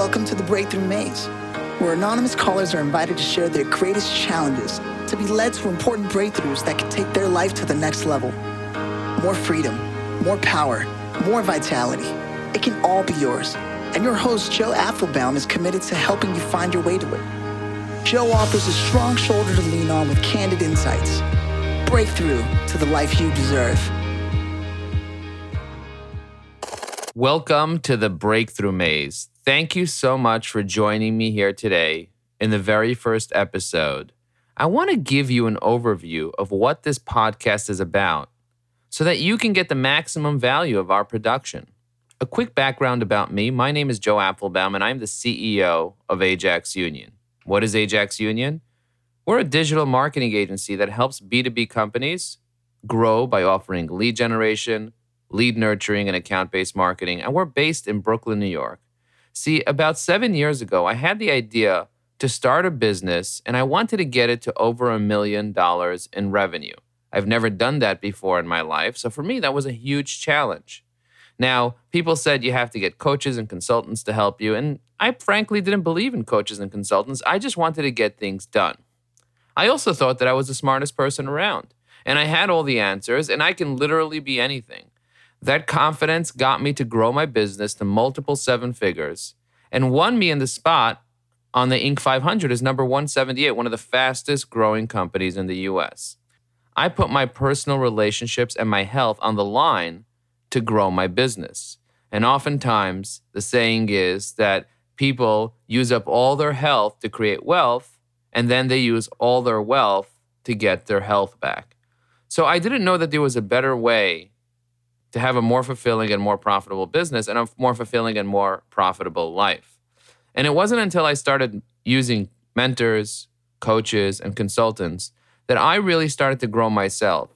Welcome to the Breakthrough Maze, where anonymous callers are invited to share their greatest challenges to be led to important breakthroughs that can take their life to the next level. More freedom, more power, more vitality. It can all be yours. And your host, Joe Apfelbaum, is committed to helping you find your way to it. Joe offers a strong shoulder to lean on with candid insights. Breakthrough to the life you deserve. Welcome to the Breakthrough Maze. Thank you so much for joining me here today in the very first episode. I want to give you an overview of what this podcast is about so that you can get the maximum value of our production. A quick background about me my name is Joe Apfelbaum, and I'm the CEO of Ajax Union. What is Ajax Union? We're a digital marketing agency that helps B2B companies grow by offering lead generation, lead nurturing, and account based marketing. And we're based in Brooklyn, New York. See, about seven years ago, I had the idea to start a business and I wanted to get it to over a million dollars in revenue. I've never done that before in my life. So for me, that was a huge challenge. Now, people said you have to get coaches and consultants to help you. And I frankly didn't believe in coaches and consultants. I just wanted to get things done. I also thought that I was the smartest person around and I had all the answers and I can literally be anything. That confidence got me to grow my business to multiple seven figures and won me in the spot on the Inc. 500 as number 178, one of the fastest growing companies in the US. I put my personal relationships and my health on the line to grow my business. And oftentimes, the saying is that people use up all their health to create wealth, and then they use all their wealth to get their health back. So I didn't know that there was a better way to have a more fulfilling and more profitable business and a more fulfilling and more profitable life. And it wasn't until I started using mentors, coaches, and consultants that I really started to grow myself.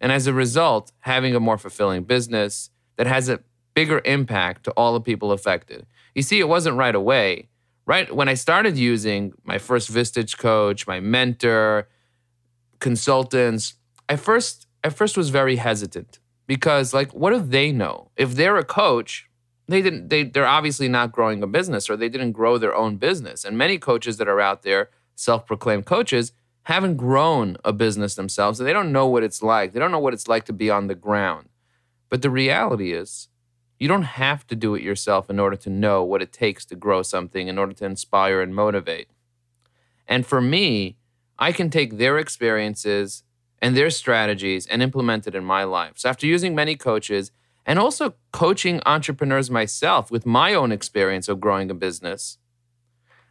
And as a result, having a more fulfilling business that has a bigger impact to all the people affected. You see, it wasn't right away. Right when I started using my first Vistage coach, my mentor, consultants, I first I first was very hesitant because like what do they know? If they're a coach, they didn't they they're obviously not growing a business or they didn't grow their own business. And many coaches that are out there, self-proclaimed coaches, haven't grown a business themselves and they don't know what it's like. They don't know what it's like to be on the ground. But the reality is you don't have to do it yourself in order to know what it takes to grow something, in order to inspire and motivate. And for me, I can take their experiences and their strategies and implement it in my life. So after using many coaches and also coaching entrepreneurs myself with my own experience of growing a business,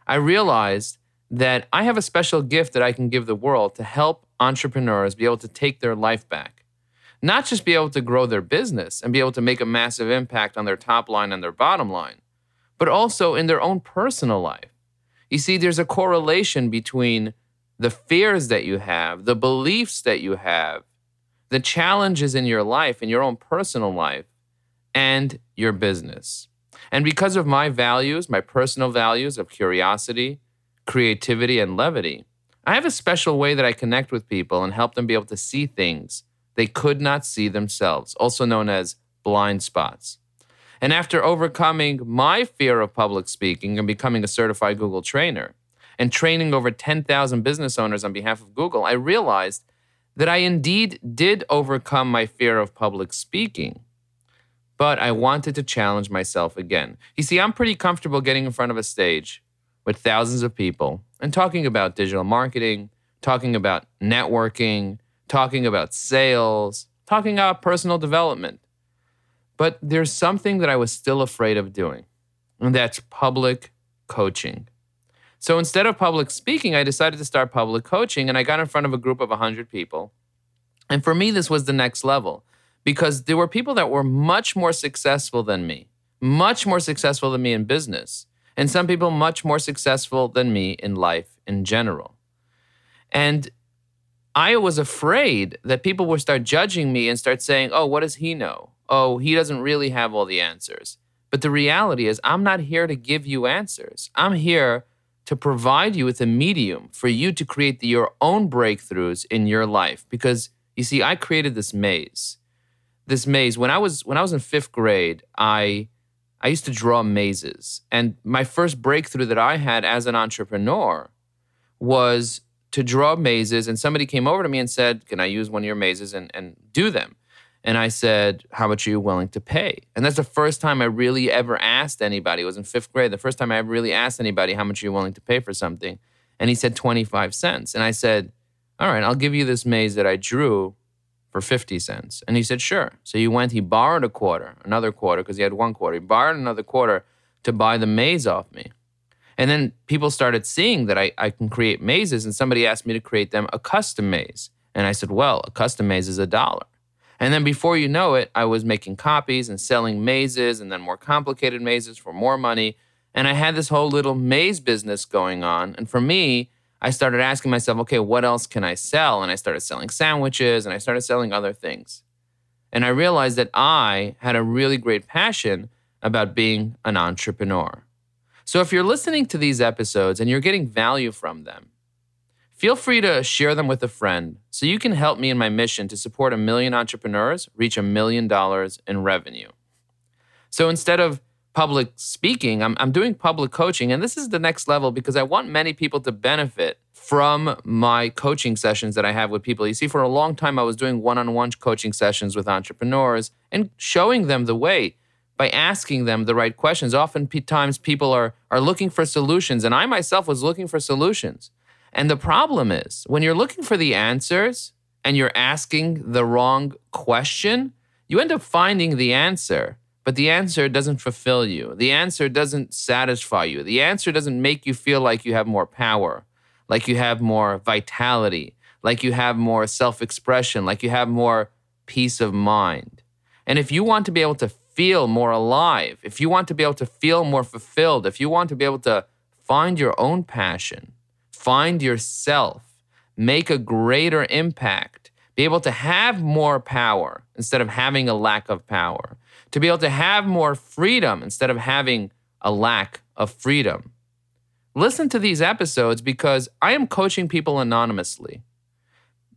I realized that I have a special gift that I can give the world to help entrepreneurs be able to take their life back. Not just be able to grow their business and be able to make a massive impact on their top line and their bottom line, but also in their own personal life. You see, there's a correlation between the fears that you have, the beliefs that you have, the challenges in your life, in your own personal life, and your business. And because of my values, my personal values of curiosity, creativity, and levity, I have a special way that I connect with people and help them be able to see things they could not see themselves, also known as blind spots. And after overcoming my fear of public speaking and becoming a certified Google trainer, and training over 10,000 business owners on behalf of Google, I realized that I indeed did overcome my fear of public speaking. But I wanted to challenge myself again. You see, I'm pretty comfortable getting in front of a stage with thousands of people and talking about digital marketing, talking about networking, talking about sales, talking about personal development. But there's something that I was still afraid of doing, and that's public coaching. So instead of public speaking, I decided to start public coaching and I got in front of a group of 100 people. And for me, this was the next level because there were people that were much more successful than me, much more successful than me in business, and some people much more successful than me in life in general. And I was afraid that people would start judging me and start saying, oh, what does he know? Oh, he doesn't really have all the answers. But the reality is, I'm not here to give you answers. I'm here to provide you with a medium for you to create the, your own breakthroughs in your life because you see I created this maze. This maze when I was when I was in 5th grade, I I used to draw mazes. And my first breakthrough that I had as an entrepreneur was to draw mazes. And somebody came over to me and said, Can I use one of your mazes and, and do them? And I said, How much are you willing to pay? And that's the first time I really ever asked anybody. It was in fifth grade. The first time I ever really asked anybody, How much are you willing to pay for something? And he said 25 cents. And I said, All right, I'll give you this maze that I drew for 50 cents. And he said, Sure. So he went, he borrowed a quarter, another quarter, because he had one quarter. He borrowed another quarter to buy the maze off me. And then people started seeing that I, I can create mazes, and somebody asked me to create them a custom maze. And I said, Well, a custom maze is a dollar. And then before you know it, I was making copies and selling mazes and then more complicated mazes for more money. And I had this whole little maze business going on. And for me, I started asking myself, okay, what else can I sell? And I started selling sandwiches and I started selling other things. And I realized that I had a really great passion about being an entrepreneur. So if you're listening to these episodes and you're getting value from them, feel free to share them with a friend so you can help me in my mission to support a million entrepreneurs reach a million dollars in revenue. So instead of public speaking, I'm, I'm doing public coaching. And this is the next level because I want many people to benefit from my coaching sessions that I have with people. You see, for a long time, I was doing one on one coaching sessions with entrepreneurs and showing them the way by asking them the right questions. Oftentimes, people are, are looking for solutions, and I myself was looking for solutions. And the problem is when you're looking for the answers and you're asking the wrong question, you end up finding the answer but the answer doesn't fulfill you. The answer doesn't satisfy you. The answer doesn't make you feel like you have more power, like you have more vitality, like you have more self expression, like you have more peace of mind. And if you want to be able to feel more alive, if you want to be able to feel more fulfilled, if you want to be able to find your own passion, find yourself, make a greater impact, be able to have more power instead of having a lack of power to be able to have more freedom instead of having a lack of freedom. Listen to these episodes because I am coaching people anonymously.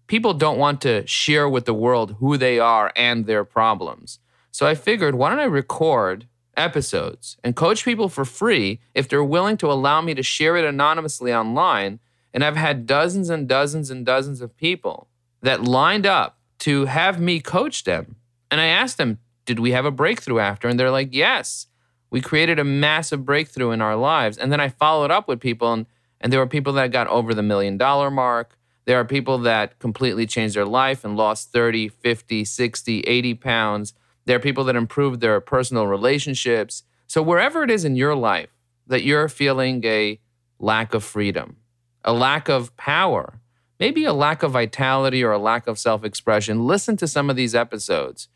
People don't want to share with the world who they are and their problems. So I figured, why don't I record episodes and coach people for free if they're willing to allow me to share it anonymously online? And I've had dozens and dozens and dozens of people that lined up to have me coach them. And I asked them, did we have a breakthrough after? And they're like, yes, we created a massive breakthrough in our lives. And then I followed up with people, and, and there were people that got over the million dollar mark. There are people that completely changed their life and lost 30, 50, 60, 80 pounds. There are people that improve their personal relationships. So, wherever it is in your life that you're feeling a lack of freedom, a lack of power, maybe a lack of vitality or a lack of self expression, listen to some of these episodes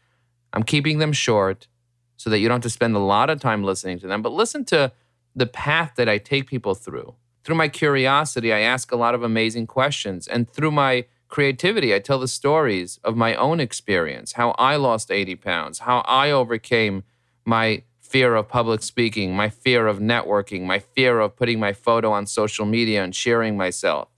I'm keeping them short so that you don't have to spend a lot of time listening to them, but listen to the path that I take people through. Through my curiosity, I ask a lot of amazing questions. And through my creativity, I tell the stories of my own experience, how I lost 80 pounds, how I overcame my fear of public speaking, my fear of networking, my fear of putting my photo on social media and sharing myself.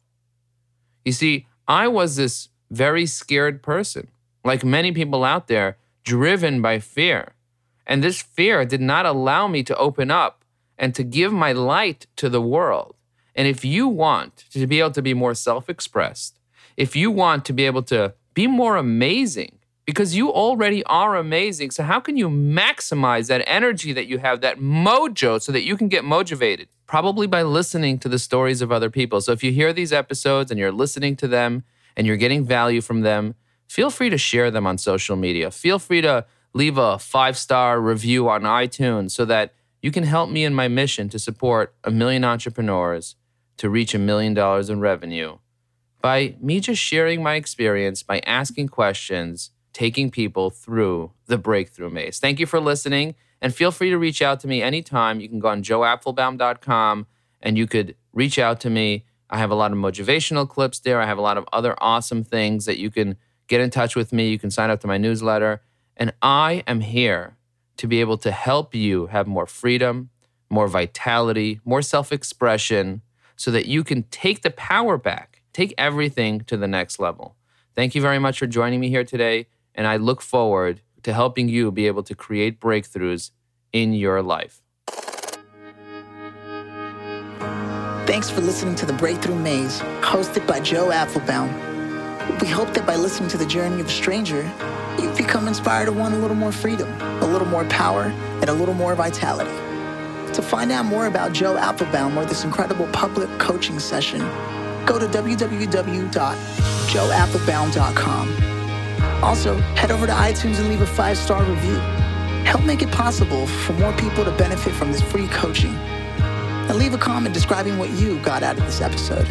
You see, I was this very scared person. Like many people out there, driven by fear. And this fear did not allow me to open up and to give my light to the world. And if you want to be able to be more self expressed, if you want to be able to be more amazing, because you already are amazing. So, how can you maximize that energy that you have, that mojo, so that you can get motivated? Probably by listening to the stories of other people. So, if you hear these episodes and you're listening to them and you're getting value from them, feel free to share them on social media. Feel free to leave a five star review on iTunes so that you can help me in my mission to support a million entrepreneurs to reach a million dollars in revenue by me just sharing my experience, by asking questions, taking people through the breakthrough maze. Thank you for listening. And feel free to reach out to me anytime. You can go on joeapfelbaum.com and you could reach out to me. I have a lot of motivational clips there. I have a lot of other awesome things that you can get in touch with me. You can sign up to my newsletter. And I am here to be able to help you have more freedom, more vitality, more self expression, so that you can take the power back, take everything to the next level. Thank you very much for joining me here today. And I look forward to helping you be able to create breakthroughs in your life. Thanks for listening to The Breakthrough Maze, hosted by Joe Apfelbaum. We hope that by listening to the journey of a stranger, you've become inspired to want a little more freedom, a little more power, and a little more vitality. To find out more about Joe Apfelbaum or this incredible public coaching session, go to www.joeapfelbaum.com. Also, head over to iTunes and leave a five star review. Help make it possible for more people to benefit from this free coaching. And leave a comment describing what you got out of this episode.